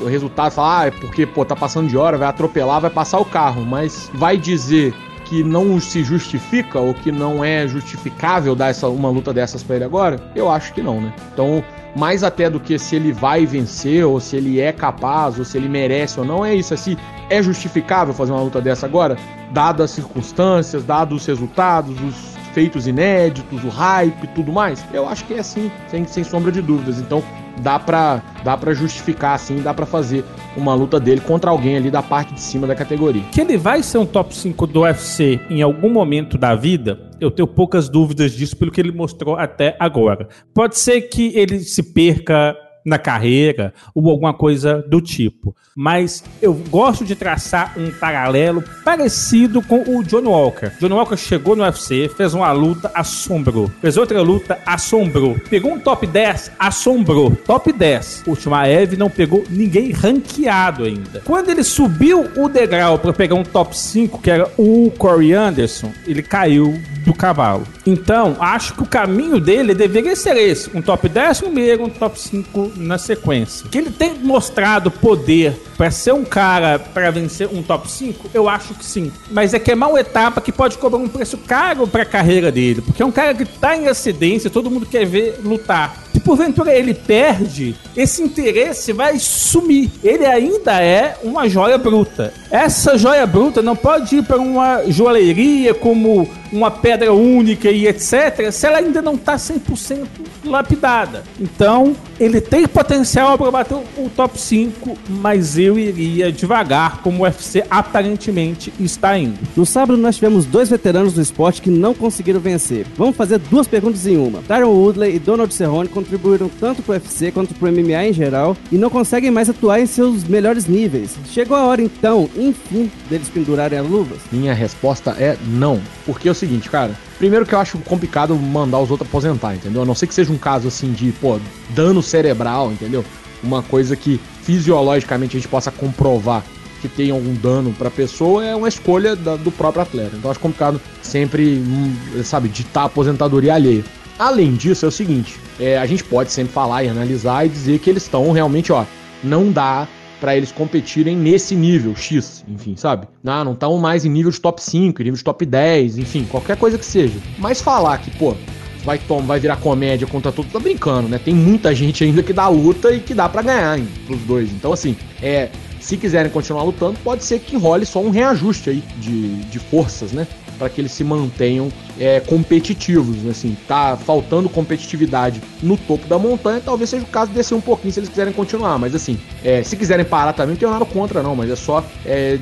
o resultado, falar, ah, é porque, pô, tá passando de hora, vai atropelar, vai passar o carro, mas vai dizer que não se justifica ou que não é justificável dar essa, uma luta dessas para ele agora? Eu acho que não, né? Então, mais até do que se ele vai vencer, ou se ele é capaz, ou se ele merece ou não, é isso. Assim, é justificável fazer uma luta dessa agora, dadas as circunstâncias, dados os resultados, os feitos inéditos, o hype e tudo mais? Eu acho que é assim, sem, sem sombra de dúvidas. Então, dá pra, dá justificar, assim, dá pra fazer uma luta dele contra alguém ali da parte de cima da categoria. Que ele vai ser um top 5 do UFC em algum momento da vida, eu tenho poucas dúvidas disso pelo que ele mostrou até agora. Pode ser que ele se perca na carreira ou alguma coisa do tipo. Mas eu gosto de traçar um paralelo parecido com o John Walker. John Walker chegou no UFC, fez uma luta, assombrou. Fez outra luta, assombrou. Pegou um top 10, assombrou. Top 10. O Shimaev não pegou ninguém ranqueado ainda. Quando ele subiu o degrau para pegar um top 5, que era o Corey Anderson, ele caiu do cavalo. Então, acho que o caminho dele deveria ser esse: um top 10 primeiro, um top 5 na sequência. Que ele tem mostrado poder para ser um cara para vencer um top 5, eu acho que sim. Mas é que é uma etapa que pode cobrar um preço caro para a carreira dele, porque é um cara que tá em acidência, todo mundo quer ver lutar. Se porventura ele perde, esse interesse vai sumir. Ele ainda é uma joia bruta. Essa joia bruta não pode ir para uma joalheria como uma pedra única e etc, se ela ainda não está 100% lapidada. Então, ele tem potencial para bater o top 5, mas eu iria devagar, como o UFC aparentemente está indo. No sábado, nós tivemos dois veteranos do esporte que não conseguiram vencer. Vamos fazer duas perguntas em uma. Tyron Woodley e Donald Cerrone contribuíram tanto para o UFC quanto para o MMA em geral e não conseguem mais atuar em seus melhores níveis. Chegou a hora então, enfim, deles pendurarem as luvas? Minha resposta é não. Porque é o seguinte, cara. Primeiro que eu acho complicado mandar os outros aposentar, entendeu? A não ser que seja um caso assim de, pô, dano cerebral, entendeu? Uma coisa que fisiologicamente a gente possa comprovar que tem algum dano para a pessoa é uma escolha da, do próprio atleta. Então acho complicado sempre, hum, sabe, ditar aposentadoria alheia. Além disso, é o seguinte: é, a gente pode sempre falar e analisar e dizer que eles estão realmente, ó, não dá para eles competirem nesse nível X, enfim, sabe? Não, não estão mais em nível de top 5, nível de top 10, enfim, qualquer coisa que seja. Mas falar que, pô, vai, tom, vai virar comédia contra tudo, tá brincando, né? Tem muita gente ainda que dá luta e que dá para ganhar hein, pros dois. Então, assim, é. Se quiserem continuar lutando, pode ser que role só um reajuste aí de, de forças, né? Para que eles se mantenham é, competitivos. Assim, tá faltando competitividade no topo da montanha, talvez seja o caso de descer um pouquinho se eles quiserem continuar. Mas assim, é, se quiserem parar também, não tenho nada contra, não. Mas é só é,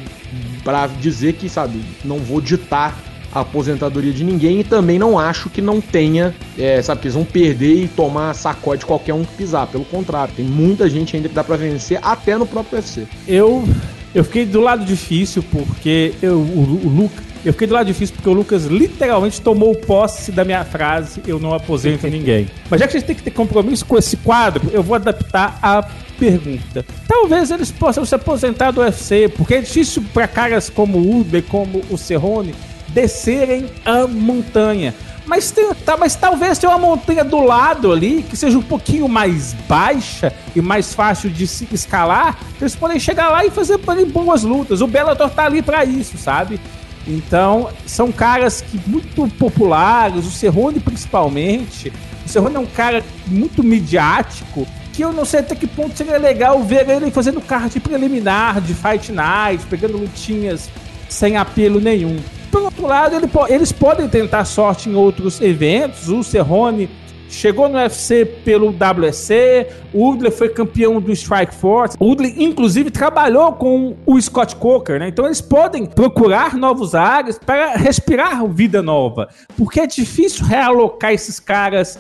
para dizer que, sabe, não vou ditar a aposentadoria de ninguém e também não acho que não tenha, é, sabe, que eles vão perder e tomar sacode qualquer um que pisar. Pelo contrário, tem muita gente ainda que dá para vencer, até no próprio UFC. Eu eu fiquei do lado difícil porque eu, o, o Lucas. Eu fiquei do lado difícil porque o Lucas literalmente tomou posse da minha frase: eu não aposento ninguém. Mas já que a gente tem que ter compromisso com esse quadro, eu vou adaptar a pergunta. Talvez eles possam se aposentar do UFC, porque é difícil para caras como o Uber, como o Cerrone, descerem a montanha. Mas, tem, tá, mas talvez tenha uma montanha do lado ali que seja um pouquinho mais baixa e mais fácil de se escalar. Eles podem chegar lá e fazer boas lutas. O Bellator tá ali para isso, sabe? Então, são caras que muito populares, o Cerrone principalmente. O Cerrone é um cara muito midiático, que eu não sei até que ponto seria legal ver ele fazendo card preliminar de Fight Night, pegando lutinhas sem apelo nenhum. Por outro lado, ele, eles podem tentar sorte em outros eventos. O Cerrone chegou no UFC pelo WEC, o Udley foi campeão do Strike Force. O Udley, inclusive, trabalhou com o Scott Coker, né? Então eles podem procurar novos áreas para respirar vida nova. Porque é difícil realocar esses caras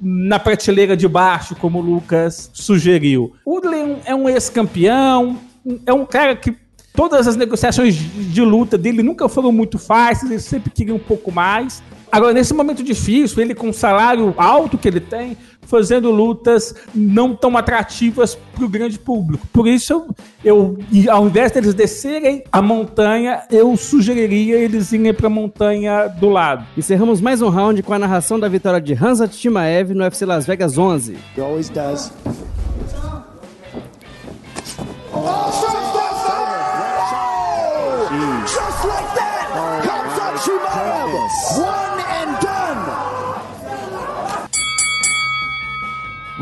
na prateleira de baixo, como o Lucas sugeriu. O Udley é um ex-campeão, é um cara que Todas as negociações de luta dele nunca foram muito fáceis, ele sempre queria um pouco mais. Agora, nesse momento difícil, ele com o salário alto que ele tem, fazendo lutas não tão atrativas para o grande público. Por isso, eu, ao invés deles descerem a montanha, eu sugeriria eles irem para a montanha do lado. Encerramos mais um round com a narração da vitória de Hansa Timaev no UFC Las Vegas 11. He always does. Oh,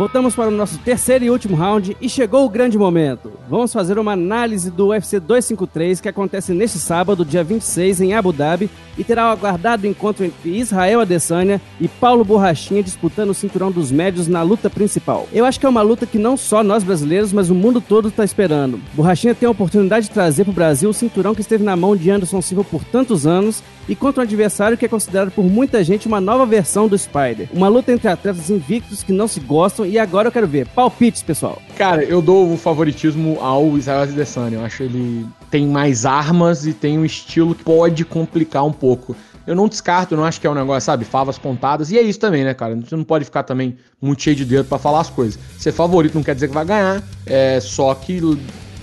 Voltamos para o nosso terceiro e último round e chegou o grande momento. Vamos fazer uma análise do UFC 253 que acontece neste sábado, dia 26, em Abu Dhabi, e terá o aguardado encontro entre Israel Adesanya e Paulo Borrachinha disputando o cinturão dos médios na luta principal. Eu acho que é uma luta que não só nós brasileiros, mas o mundo todo está esperando. Borrachinha tem a oportunidade de trazer para o Brasil o cinturão que esteve na mão de Anderson Silva por tantos anos e contra um adversário que é considerado por muita gente uma nova versão do Spider. Uma luta entre atletas invictos que não se gostam e agora eu quero ver. Palpites, pessoal. Cara, eu dou o favoritismo ao Israel Adesanya. Eu acho ele tem mais armas e tem um estilo que pode complicar um pouco. Eu não descarto, eu não acho que é um negócio, sabe, favas contadas. E é isso também, né, cara? Você não pode ficar também muito cheio de dedo para falar as coisas. Ser favorito não quer dizer que vai ganhar, é só que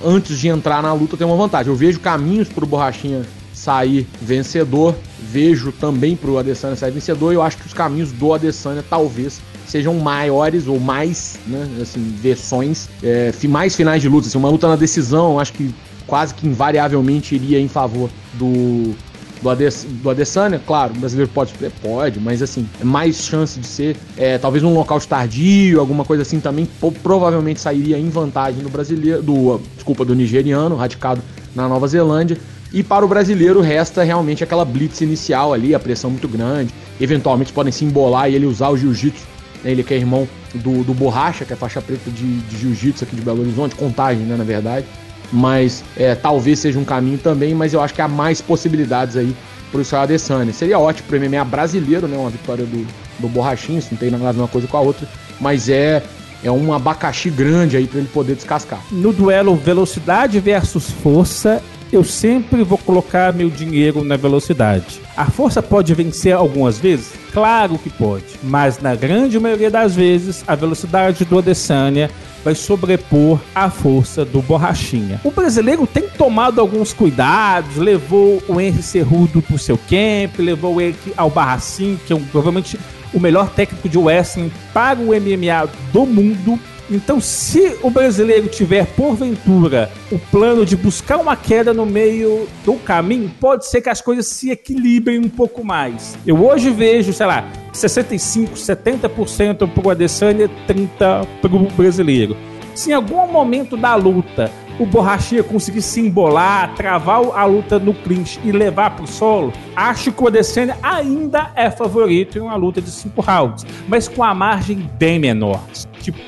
antes de entrar na luta tem uma vantagem. Eu vejo caminhos pro Borrachinha sair vencedor, vejo também pro Adesanya sair vencedor. Eu acho que os caminhos do Adesanya talvez sejam maiores ou mais, né, assim, versões, é, mais finais de luta. Assim, uma luta na decisão, acho que quase que invariavelmente iria em favor do do, Ades, do Adesanya, claro, o brasileiro pode, pode, mas assim, é mais chance de ser, é, talvez um local tardio, alguma coisa assim também, provavelmente sairia em vantagem do brasileiro, do, desculpa, do nigeriano, radicado na Nova Zelândia. E para o brasileiro resta realmente aquela blitz inicial ali, a pressão muito grande. Eventualmente podem se embolar e ele usar o jiu-jitsu. Né? Ele que é irmão do, do Borracha, que é faixa preta de, de jiu-jitsu aqui de Belo Horizonte, contagem, né, na verdade. Mas é, talvez seja um caminho também, mas eu acho que há mais possibilidades aí para o Israel Adesanya. Seria ótimo para o MMA brasileiro, né? Uma vitória do, do Borrachinho, isso não tem nada a ver uma coisa com a outra. Mas é é um abacaxi grande aí para ele poder descascar. No duelo velocidade versus força, eu sempre vou colocar meu dinheiro na velocidade. A força pode vencer algumas vezes? Claro que pode, mas na grande maioria das vezes a velocidade do Adesanya vai sobrepor a força do Borrachinha. O brasileiro tem tomado alguns cuidados, levou o Henry Cerrudo pro seu camp, levou ele ao Barracim, que é um, provavelmente o melhor técnico de wrestling para o MMA do mundo. Então, se o brasileiro tiver, porventura, o plano de buscar uma queda no meio do caminho, pode ser que as coisas se equilibrem um pouco mais. Eu hoje vejo, sei lá, 65%, 70% para o Adesanya, 30% para o brasileiro. Se em algum momento da luta o Borrachinha conseguir se embolar, travar a luta no clinch e levar pro solo, acho que o Adesanya ainda é favorito em uma luta de cinco rounds, mas com a margem bem menor, tipo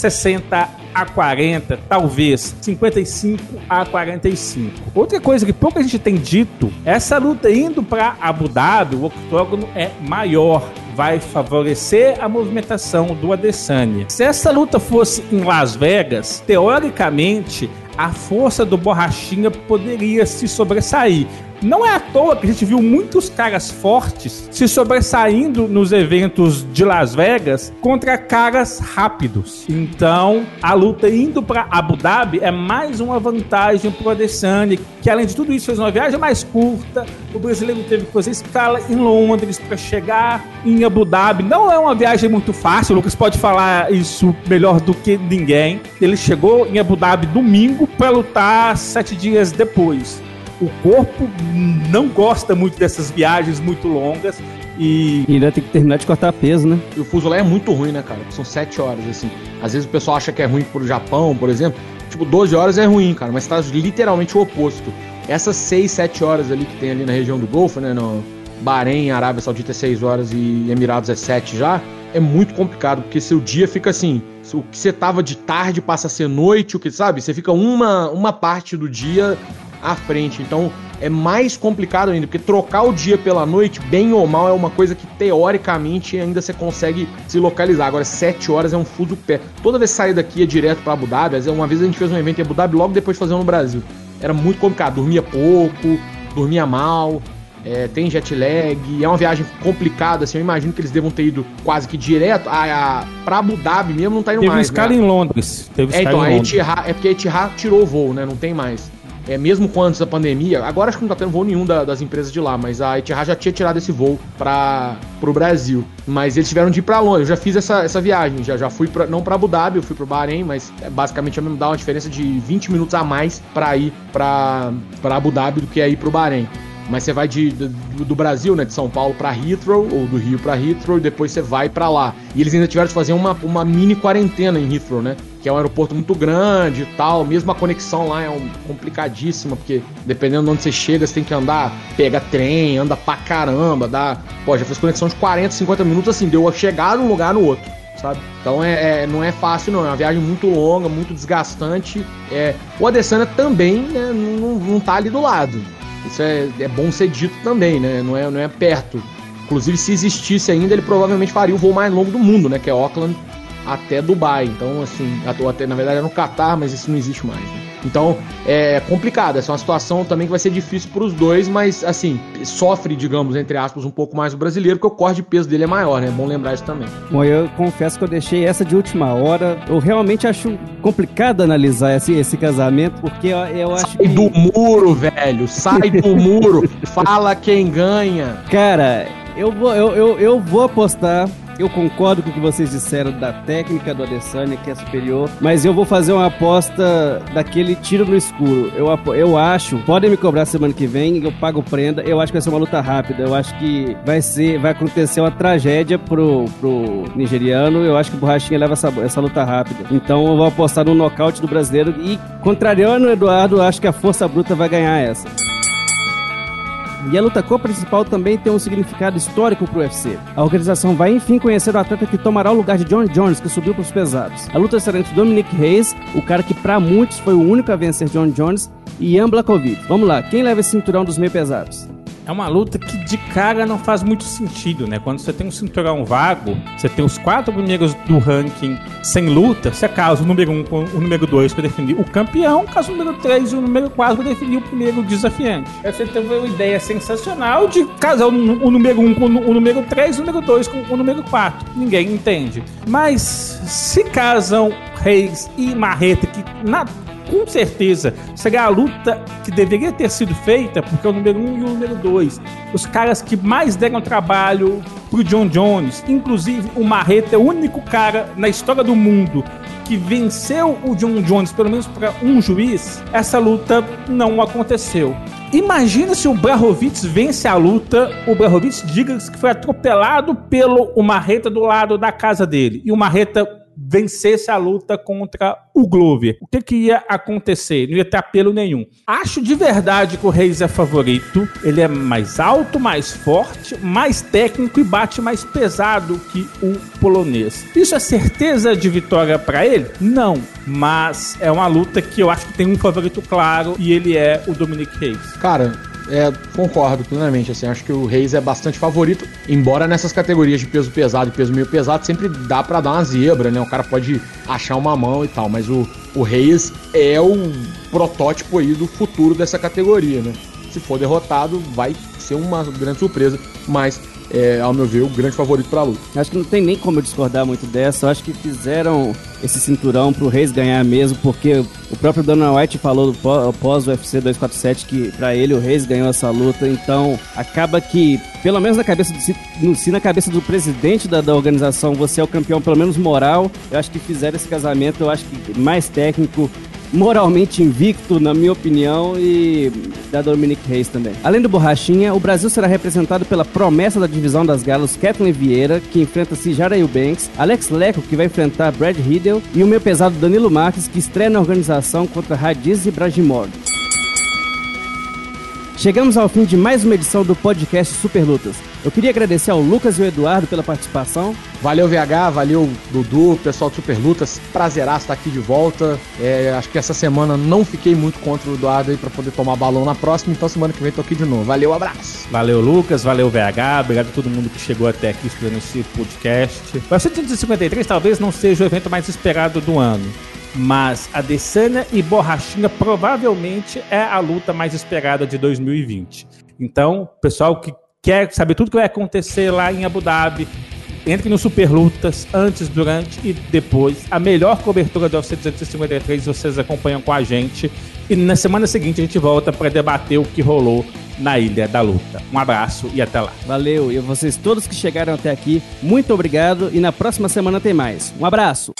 60 a 40, talvez 55 a 45. Outra coisa que pouca gente tem dito, essa luta indo para Abu Dhabi, o octógono é maior, vai favorecer a movimentação do Adesanya. Se essa luta fosse em Las Vegas, teoricamente a força do Borrachinha poderia se sobressair. Não é à toa que a gente viu muitos caras fortes se sobressaindo nos eventos de Las Vegas contra caras rápidos. Então, a luta indo para Abu Dhabi é mais uma vantagem para o Adesanya, que além de tudo isso fez uma viagem mais curta. O brasileiro teve que fazer escala em Londres para chegar em Abu Dhabi. Não é uma viagem muito fácil, o Lucas pode falar isso melhor do que ninguém. Ele chegou em Abu Dhabi domingo para lutar sete dias depois o corpo não gosta muito dessas viagens muito longas. E... e ainda tem que terminar de cortar peso, né? E o fuso lá é muito ruim, né, cara? São 7 horas, assim. Às vezes o pessoal acha que é ruim pro Japão, por exemplo. Tipo, 12 horas é ruim, cara, mas tá literalmente o oposto. Essas 6, 7 horas ali que tem ali na região do Golfo, né, no Bahrein, Arábia Saudita é 6 horas e Emirados é 7 já, é muito complicado, porque seu dia fica assim, o que você tava de tarde passa a ser noite, o que, sabe? Você fica uma, uma parte do dia à frente. Então é mais complicado ainda, porque trocar o dia pela noite, bem ou mal, é uma coisa que teoricamente ainda você consegue se localizar. Agora, 7 horas é um fuso pé. Toda vez que sair daqui é direto para Abu Dhabi. Uma vez a gente fez um evento em Abu Dhabi logo depois de fazer no Brasil. Era muito complicado, dormia pouco, dormia mal. É, tem jet lag, é uma viagem complicada, assim, eu imagino que eles devam ter ido quase que direto a, a, pra Abu Dhabi mesmo, não tá indo Teve mais. Teve escala né? em Londres. Teve é, então, a Etihad, é porque a Etihad tirou o voo, né, não tem mais é, mesmo com antes da pandemia, agora acho que não tá tendo voo nenhum da, das empresas de lá, mas a Etihad já tinha tirado esse voo para pro Brasil. Mas eles tiveram de ir para longe. Eu já fiz essa, essa viagem, já, já fui pra, não para Abu Dhabi, eu fui pro Bahrein, mas é basicamente mesmo dá uma diferença de 20 minutos a mais para ir para Abu Dhabi do que ir pro Bahrein. Mas você vai de, do, do Brasil, né, de São Paulo para Heathrow ou do Rio para Heathrow e depois você vai para lá. E eles ainda tiveram de fazer uma, uma mini quarentena em Heathrow, né? Que é um aeroporto muito grande e tal. Mesmo a conexão lá é um, complicadíssima, porque dependendo de onde você chega, você tem que andar, pega trem, anda pra caramba, dá. Pô, já fez conexão de 40, 50 minutos assim, deu a chegar num lugar no outro. Sabe? Então é, é, não é fácil, não. É uma viagem muito longa, muito desgastante. É, o Adesanya também né, não, não tá ali do lado. Isso é, é bom ser dito também, né? Não é, não é perto. Inclusive, se existisse ainda, ele provavelmente faria o voo mais longo do mundo, né? Que é Auckland até Dubai. Então, assim, até, na verdade é no Catar, mas isso não existe mais. Né? Então é complicado, essa é uma situação também que vai ser difícil para os dois, mas assim, sofre, digamos, entre aspas, um pouco mais o brasileiro, porque o corte de peso dele é maior, né? É bom lembrar isso também. Bom, eu confesso que eu deixei essa de última hora. Eu realmente acho complicado analisar esse, esse casamento, porque eu, eu acho Sai que... do muro, velho! Sai do [laughs] muro! Fala quem ganha! Cara, eu vou, eu, eu, eu vou apostar eu concordo com o que vocês disseram da técnica do Adesanya, que é superior, mas eu vou fazer uma aposta daquele tiro no escuro. Eu, eu acho, podem me cobrar semana que vem, eu pago prenda, eu acho que vai ser uma luta rápida, eu acho que vai ser, vai acontecer uma tragédia pro, pro nigeriano, eu acho que o Borrachinha leva essa, essa luta rápida. Então eu vou apostar no nocaute do brasileiro e, contrariando o Eduardo, acho que a força bruta vai ganhar essa. E a luta co-principal também tem um significado histórico para o UFC. A organização vai enfim conhecer o atleta que tomará o lugar de John Jones, que subiu para os pesados. A luta será entre Dominic Reis, o cara que para muitos foi o único a vencer John Jones, e Ian Blakovic. Vamos lá, quem leva esse cinturão dos meio pesados? É uma luta que de cara não faz muito sentido, né? Quando você tem um cinturão vago, você tem os quatro primeiros do ranking sem luta, você casa o número um com o número dois para definir o campeão, caso o número três e o número quatro para definir o primeiro desafiante. Você teve uma ideia sensacional de casar o, número um com o número três o número dois com o número quatro. Ninguém entende. Mas se casam Reis e Marreta, que na com certeza seria a luta que deveria ter sido feita, porque é o número 1 um e o número 2. Os caras que mais deram trabalho pro John Jones, inclusive o Marreta é o único cara na história do mundo que venceu o John Jones, pelo menos para um juiz, essa luta não aconteceu. Imagina se o Brahovitz vence a luta, o Brahovitz diga que foi atropelado pelo o Marreta do lado da casa dele. E o Marreta vencesse a luta contra o Glover. O que, que ia acontecer? Não ia ter apelo nenhum. Acho de verdade que o Reis é favorito. Ele é mais alto, mais forte, mais técnico e bate mais pesado que o polonês. Isso é certeza de vitória para ele? Não. Mas é uma luta que eu acho que tem um favorito claro e ele é o Dominic Reis. Cara, é, concordo plenamente. Assim, acho que o Reis é bastante favorito, embora nessas categorias de peso pesado e peso meio pesado sempre dá para dar uma zebra, né? O cara pode achar uma mão e tal, mas o, o Reis é o protótipo aí do futuro dessa categoria, né? Se for derrotado, vai ser uma grande surpresa, mas é, ao meu ver, o grande favorito para a luta. Acho que não tem nem como eu discordar muito dessa. Acho que fizeram esse cinturão pro Reis ganhar mesmo, porque o próprio Dana White falou após o UFC 247 que para ele o Reis ganhou essa luta. Então acaba que, pelo menos na cabeça do, se na cabeça do presidente da, da organização você é o campeão, pelo menos moral, eu acho que fizeram esse casamento, eu acho que mais técnico, moralmente invicto, na minha opinião, e da Dominic Reis também. Além do Borrachinha, o Brasil será representado pela promessa da divisão das galas Kathleen Vieira, que enfrenta Cijara Eubanks, Alex Leco, que vai enfrentar Brad Riddle, e o meu pesado Danilo Marques, que estreia na organização contra Radiz Ibrahimov. Chegamos ao fim de mais uma edição do podcast Super Lutas. Eu queria agradecer ao Lucas e ao Eduardo pela participação. Valeu, VH, valeu, Dudu, pessoal do Super Lutas. Prazeraço estar aqui de volta. É, acho que essa semana não fiquei muito contra o Eduardo aí para poder tomar balão na próxima, então semana que vem tô aqui de novo. Valeu, abraço. Valeu, Lucas, valeu, VH. Obrigado a todo mundo que chegou até aqui estudando esse podcast. O 753 talvez não seja o evento mais esperado do ano. Mas a Desânia e Borrachinha provavelmente é a luta mais esperada de 2020. Então, pessoal que quer saber tudo que vai acontecer lá em Abu Dhabi, entre no Super Lutas antes, durante e depois. A melhor cobertura do UFC 253 vocês acompanham com a gente. E na semana seguinte a gente volta para debater o que rolou na Ilha da Luta. Um abraço e até lá. Valeu, e vocês todos que chegaram até aqui, muito obrigado e na próxima semana tem mais. Um abraço.